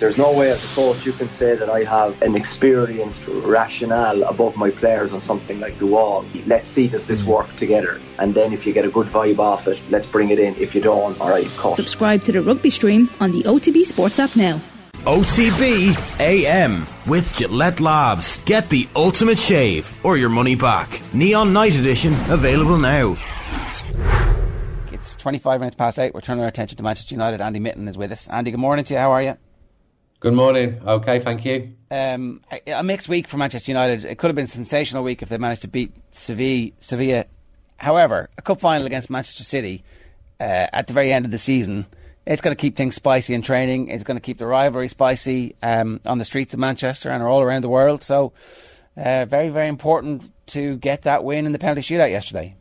There's no way as a coach you can say that I have an experienced rationale above my players on something like the wall. Let's see does this mm. work together, and then if you get a good vibe off it, let's bring it in. If you don't, all right, cut. Subscribe to the rugby stream on the OTB Sports app now. OTB AM with Gillette Labs. Get the ultimate shave or your money back. Neon Night Edition available now. It's 25 minutes past eight. We're turning our attention to Manchester United. Andy Mitten is with us. Andy, good morning to you. How are you? Good morning. Okay, thank you. Um, a, mixed week for Manchester United. It could have been a sensational week if they managed to beat Sevilla. Sevilla. However, a cup final against Manchester City uh, at the very end of the season it's going to keep things spicy in training. It's going to keep the rivalry spicy um, on the streets of Manchester and all around the world. So, uh, very, very important to get that win in the penalty shootout yesterday.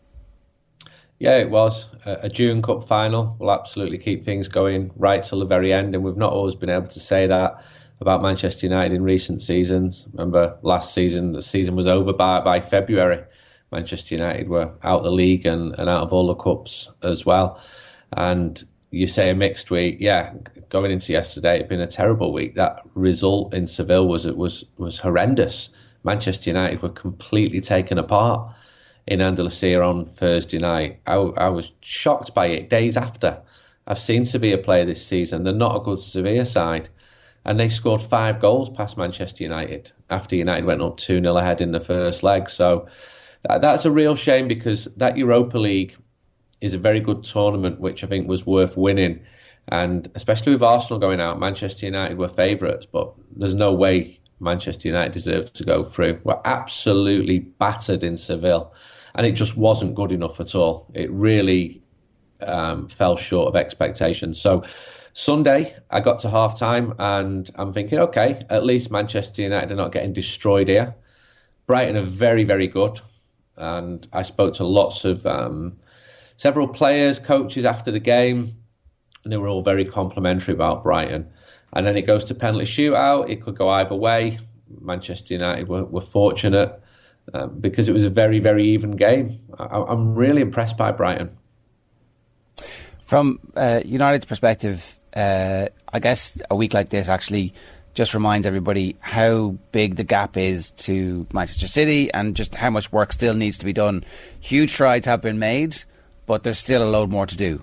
Yeah, it was a June Cup final. Will absolutely keep things going right till the very end, and we've not always been able to say that about Manchester United in recent seasons. Remember last season, the season was over by by February. Manchester United were out of the league and, and out of all the cups as well. And you say a mixed week. Yeah, going into yesterday, it'd been a terrible week. That result in Seville was was was horrendous. Manchester United were completely taken apart in Andalusia on Thursday night. I, I was shocked by it days after. I've seen Sevilla play this season. They're not a good Sevilla side. And they scored five goals past Manchester United after United went up 2 0 ahead in the first leg. So that, that's a real shame because that Europa League is a very good tournament, which I think was worth winning. And especially with Arsenal going out, Manchester United were favourites, but there's no way Manchester United deserved to go through. We're absolutely battered in Seville, and it just wasn't good enough at all. It really um, fell short of expectations. So Sunday, I got to half time, and I'm thinking, okay, at least Manchester United are not getting destroyed here. Brighton are very, very good, and I spoke to lots of um, several players, coaches after the game, and they were all very complimentary about Brighton. And then it goes to penalty shootout. It could go either way. Manchester United were, were fortunate um, because it was a very, very even game. I, am really impressed by Brighton. From uh, United's perspective, uh, I guess a week like this actually just reminds everybody how big the gap is to Manchester City and just how much work still needs to be done. Huge strides have been made but there's still a load more to do.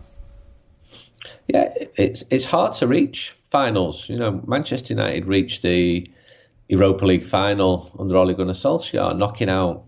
Yeah, it's it's hard to reach finals. You know, Manchester United reached the Europa League final under Ole Gunnar Solskjaer, knocking out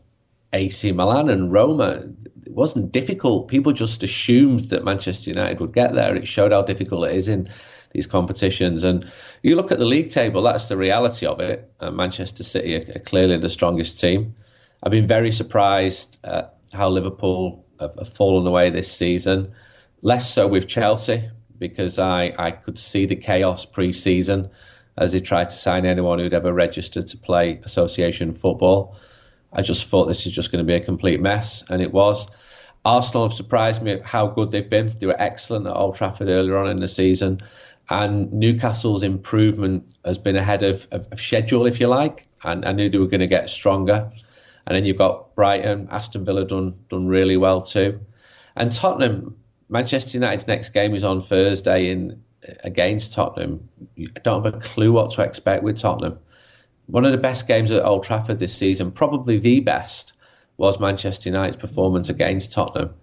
AC Milan and Roma. It wasn't difficult. People just assumed that Manchester United would get there. It showed how difficult it is in these competitions. And you look at the league table, that's the reality of it. Uh, Manchester City are, are, clearly the strongest team. I've been very surprised at how Liverpool have, have fallen away this season. Less so with Chelsea because I, I could see the chaos pre-season as they tried to sign anyone who'd ever registered to play association football. I just thought this is just going to be a complete mess, and it was. Arsenal have surprised me how good they've been. They were excellent at Old Trafford earlier on in the season, and Newcastle's improvement has been ahead of, of, of schedule, if you like. And I knew they were going to get stronger. And then you've got Brighton, Aston Villa done done really well too, and Tottenham. Manchester United's next game is on Thursday in against Tottenham. I don't have a clue what to expect with Tottenham. One of the best games at Old Trafford this season, probably the best, was Manchester United's performance against Tottenham.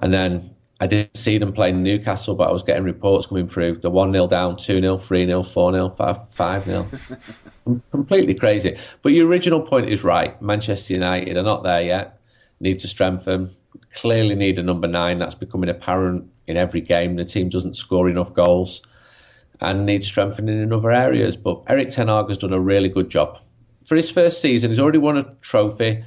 And then I didn't see them playing Newcastle, but I was getting reports coming through. The 1 0 down, 2 0, 3 0, 4 0, 5 0. Completely crazy. But your original point is right. Manchester United are not there yet. Need to strengthen. Clearly need a number nine. That's becoming apparent in every game. The team doesn't score enough goals and needs strengthening in other areas. But Erik Ten Hag has done a really good job. For his first season, he's already won a trophy.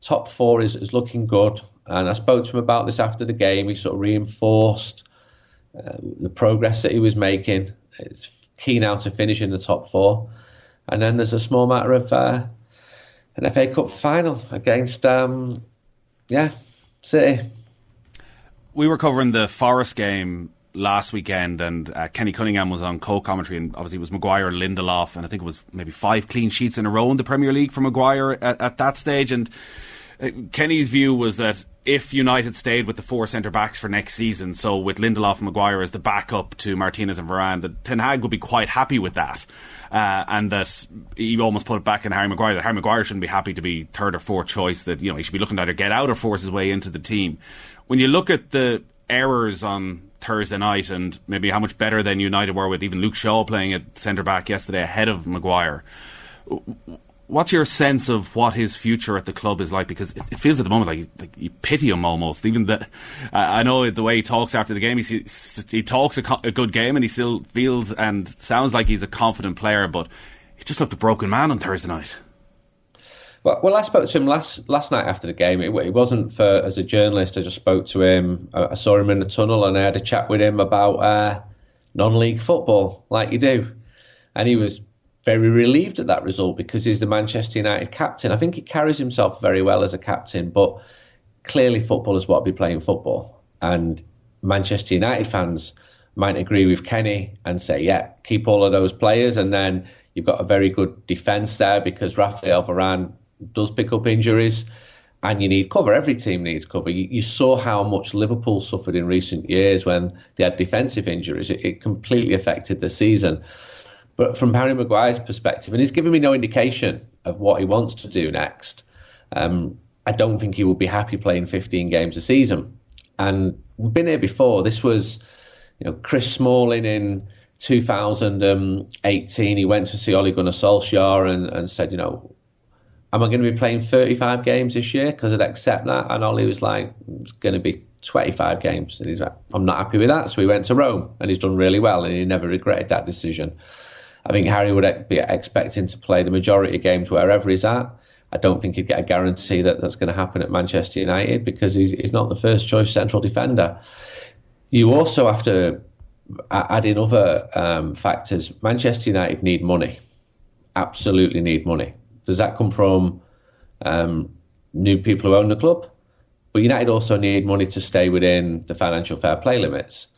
Top four is, is looking good. And I spoke to him about this after the game. He sort of reinforced uh, the progress that he was making. It's key now to finish in the top four. And then there's a small matter of uh, an FA Cup final against, um, yeah, City. We were covering the Forest game last weekend, and uh, Kenny Cunningham was on co-commentary, and obviously it was Maguire, and Lindelof, and I think it was maybe five clean sheets in a row in the Premier League for Maguire at, at that stage. And Kenny's view was that if United stayed with the four centre backs for next season, so with Lindelof and Maguire as the backup to Martinez and Varane, that Ten Hag would be quite happy with that. Uh, and that he almost put it back in Harry Maguire that Harry Maguire shouldn't be happy to be third or fourth choice, that you know he should be looking to either get out or force his way into the team. When you look at the errors on Thursday night and maybe how much better than United were with even Luke Shaw playing at centre back yesterday ahead of Maguire what's your sense of what his future at the club is like? Because it, feels at the moment like, like, you pity him almost. Even uh, I know the way he talks after the game. He he talks a, co- a, good game, and he still feels and sounds like he's a confident player. But he just looked a broken man on Thursday night. Well, well, I spoke to him last last night after the game. It, it wasn't for as a journalist. I just spoke to him. I, I, saw him in the tunnel, and I had a chat with him about uh, non-league football, like you do. And he was very relieved at that result because he's the Manchester United captain. I think he carries himself very well as a captain, but clearly football footballers want to be playing football. And Manchester United fans might agree with Kenny and say, yeah, keep all of those players. And then you've got a very good defence there because Rafael Varane does pick up injuries and you need cover. Every team needs cover. You, you, saw how much Liverpool suffered in recent years when they had defensive injuries. It, it completely affected the season. But from Harry Maguire's perspective, and he's given me no indication of what he wants to do next, um, I don't think he will be happy playing 15 games a season. And we've been here before. This was, you know, Chris Smalling in 2018. He went to see Ole Gunnar Solskjaer and, and said, you know, am I going to be playing 35 games this year? Because I'd accept that. And Ole was like, it's going to be 25 games. And he's like, I'm not happy with that. So he went to Rome and he's done really well and he never regretted that decision. I think Harry would be expecting to play the majority of games wherever he's at. I don't think he'd get a guarantee that that's going to happen at Manchester United because he's, he's not the first choice central defender. You also have to add in other um, factors. Manchester United need money, absolutely need money. Does that come from um, new people who own the club? But United also need money to stay within the financial fair play limits.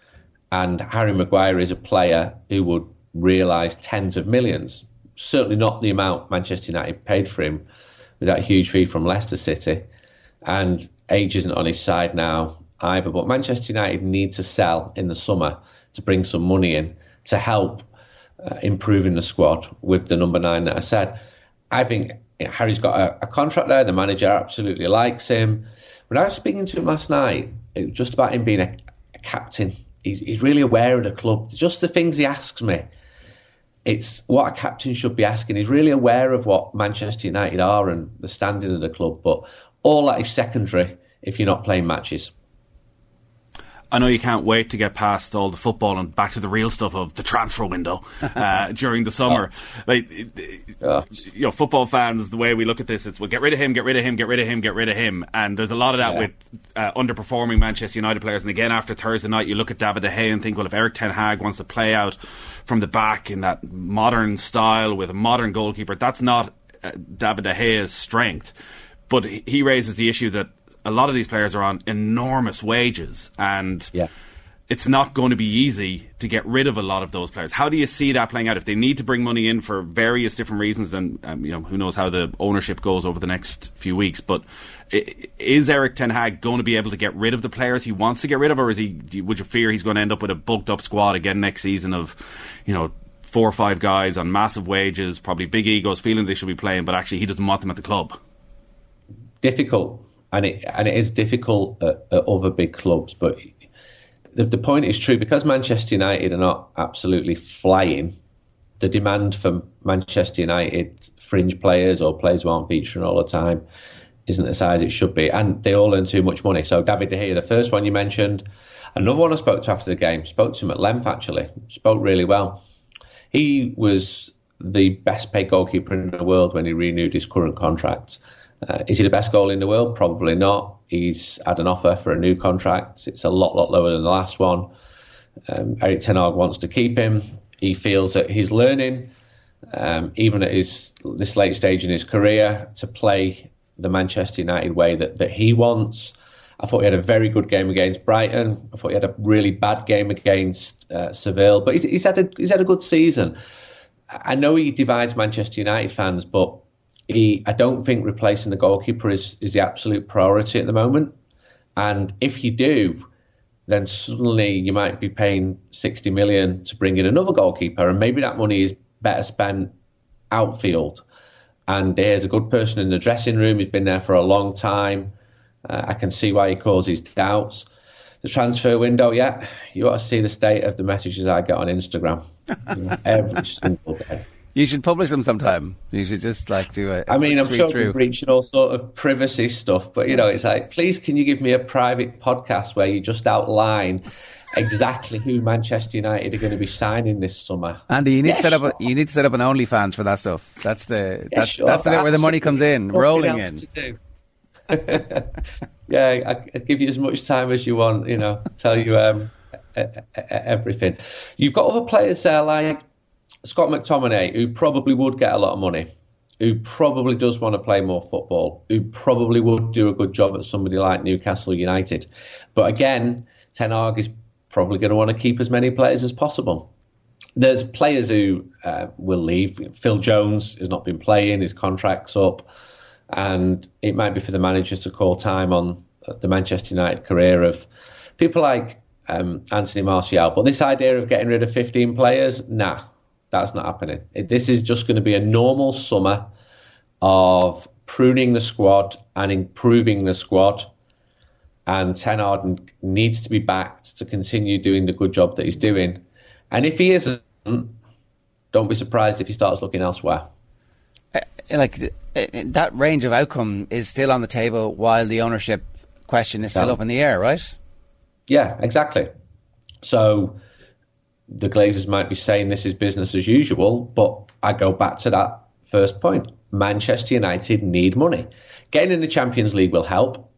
And Harry Maguire is a player who would realise tens of millions. Certainly not the amount Manchester United paid for him with that huge fee from Leicester City. And age isn't on his side now either. But Manchester United need to sell in the summer to bring some money in to help uh, improving the squad with the number nine that I said. I think Harry's got a, a, contract there. The manager absolutely likes him. When I was speaking to him last night, it was just about him being a, a captain. He's really aware of the club. Just the things he asks me it's what a captain should be asking. He's really aware of what Manchester United are and the standing of the club, but all that is secondary if you're not playing matches. I know you can't wait to get past all the football and back to the real stuff of the transfer window uh, during the summer. Oh. Like, oh. you know, football fans, the way we look at this, it's well, get rid of him, get rid of him, get rid of him, get rid of him. And there's a lot of that yeah. with uh, underperforming Manchester United players. And again, after Thursday night, you look at David De Gea and think, well, if Erik Ten Hag wants to play out from the back in that modern style with a modern goalkeeper, that's not uh, David De Gea's strength. But he raises the issue that a lot of these players are on enormous wages, and yeah. it's not going to be easy to get rid of a lot of those players. How do you see that playing out? If they need to bring money in for various different reasons, and um, you know who knows how the ownership goes over the next few weeks, but is Erik Ten Hag going to be able to get rid of the players he wants to get rid of, or is he? Would you fear he's going to end up with a bulked up squad again next season of, you know, four or five guys on massive wages, probably big egos, feeling they should be playing, but actually he doesn't want them at the club. Difficult and it and it is difficult at, at other big clubs. But the, the point is true because Manchester United are not absolutely flying. The demand for Manchester United fringe players or players who aren't featuring all the time isn't the size it should be, and they all earn too much money. So David De Gea, the first one you mentioned, another one I spoke to after the game, spoke to him at length actually, spoke really well. He was the best paid goalkeeper in the world when he renewed his current contract. Uh, is he the best goal in the world? Probably not. He's had an offer for a new contract. It's a lot, lot lower than the last one. Um, Erik Ten Hag wants to keep him. He feels that he's learning, um, even at his this late stage in his career, to play the Manchester United way that, that he wants. I thought he had a very good game against Brighton. I thought he had a really bad game against uh, Seville, but he's, he's had a he's had a good season. I know he divides Manchester United fans, but he, I don't think replacing the goalkeeper is, is the absolute priority at the moment. And if you do, then suddenly you might be paying 60 million to bring in another goalkeeper, and maybe that money is better spent outfield. And there's a good person in the dressing room. He's been there for a long time. Uh, I can see why he causes doubts. The transfer window, yeah, you ought to see the state of the messages I get on Instagram every single day. You should publish them sometime. You should just like do it. I mean, I'm sure we're breaching all sort of privacy stuff, but you know, it's like, please, can you give me a private podcast where you just outline exactly who Manchester United are going to be signing this summer? Andy, you need to set up. A, you need to set up an OnlyFans for that stuff. That's the yeah, that's sure, that's the bit where the money comes in, rolling in. yeah, I, will give you as much time as you want. You know, tell you um, everything. You've got other players there like Scott McTominay, who probably would get a lot of money, who probably does want to play more football, who probably would do a good job at somebody like Newcastle United. But again, Ten Hag is probably going to want to keep as many players as possible. There's players who uh, will leave. Phil Jones has not been playing; his contract's up, and it might be for the managers to call time on the Manchester United career of people like um, Anthony Martial. But this idea of getting rid of 15 players, nah, that's not happening. This is just going to be a normal summer of pruning the squad and improving the squad. And Ten Hag needs to be backed to continue doing the good job that he's doing. And if he isn't, don't be surprised if he starts looking elsewhere. Uh, like uh, that range of outcome is still on the table while the ownership question is still yeah. up in the air, right? Yeah, exactly. So the Glazers might be saying this is business as usual, but I go back to that first point. Manchester United need money. Getting in the Champions League will help,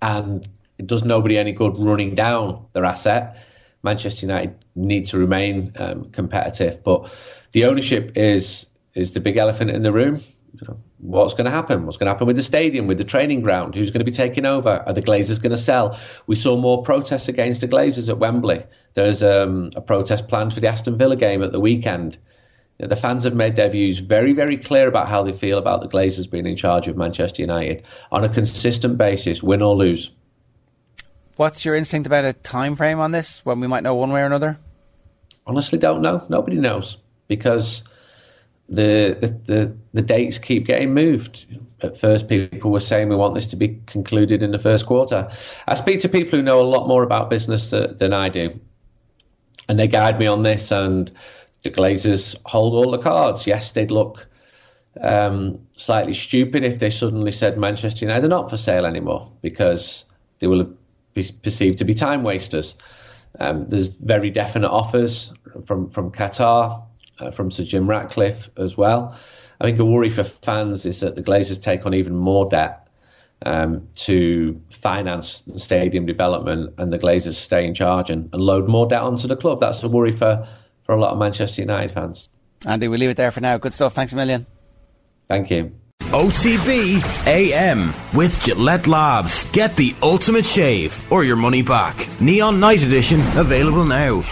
and it does nobody any good running down their asset. Manchester United need to remain um, competitive, but the ownership is is the big elephant in the room. You know, what's going to happen? What's going to happen with the stadium, with the training ground? Who's going to be taking over? Are the Glazers going to sell? We saw more protests against the Glazers at Wembley. There's um, a protest planned for the Aston Villa game at the weekend. The fans have made their views very, very clear about how they feel about the Glazers being in charge of Manchester United on a consistent basis, win or lose. What's your instinct about a time frame on this? When we might know one way or another? Honestly, don't know. Nobody knows because the, the, the, dates keep getting moved. At first, people were saying we want this to be concluded in the first quarter. I speak to people who know a lot more about business than I do, and they guide me on this. And the Glazers hold all the cards. Yes, they'd look um, slightly stupid if they suddenly said Manchester United are not for sale anymore because they will be perceived to be time wasters. Um, there's very definite offers from from Qatar uh, from Sir Jim Ratcliffe as well. I think a worry for fans is that the Glazers take on even more debt um, to finance the stadium development, and the Glazers stay in charge and, and, load more debt onto the club. That's a worry for, for a lot of Manchester United fans. Andy, we'll leave it there for now. Good stuff. Thanks a million. Thank you. OTB AM with Gillette Labs. Get the ultimate shave or your money back. Neon Night Edition available now.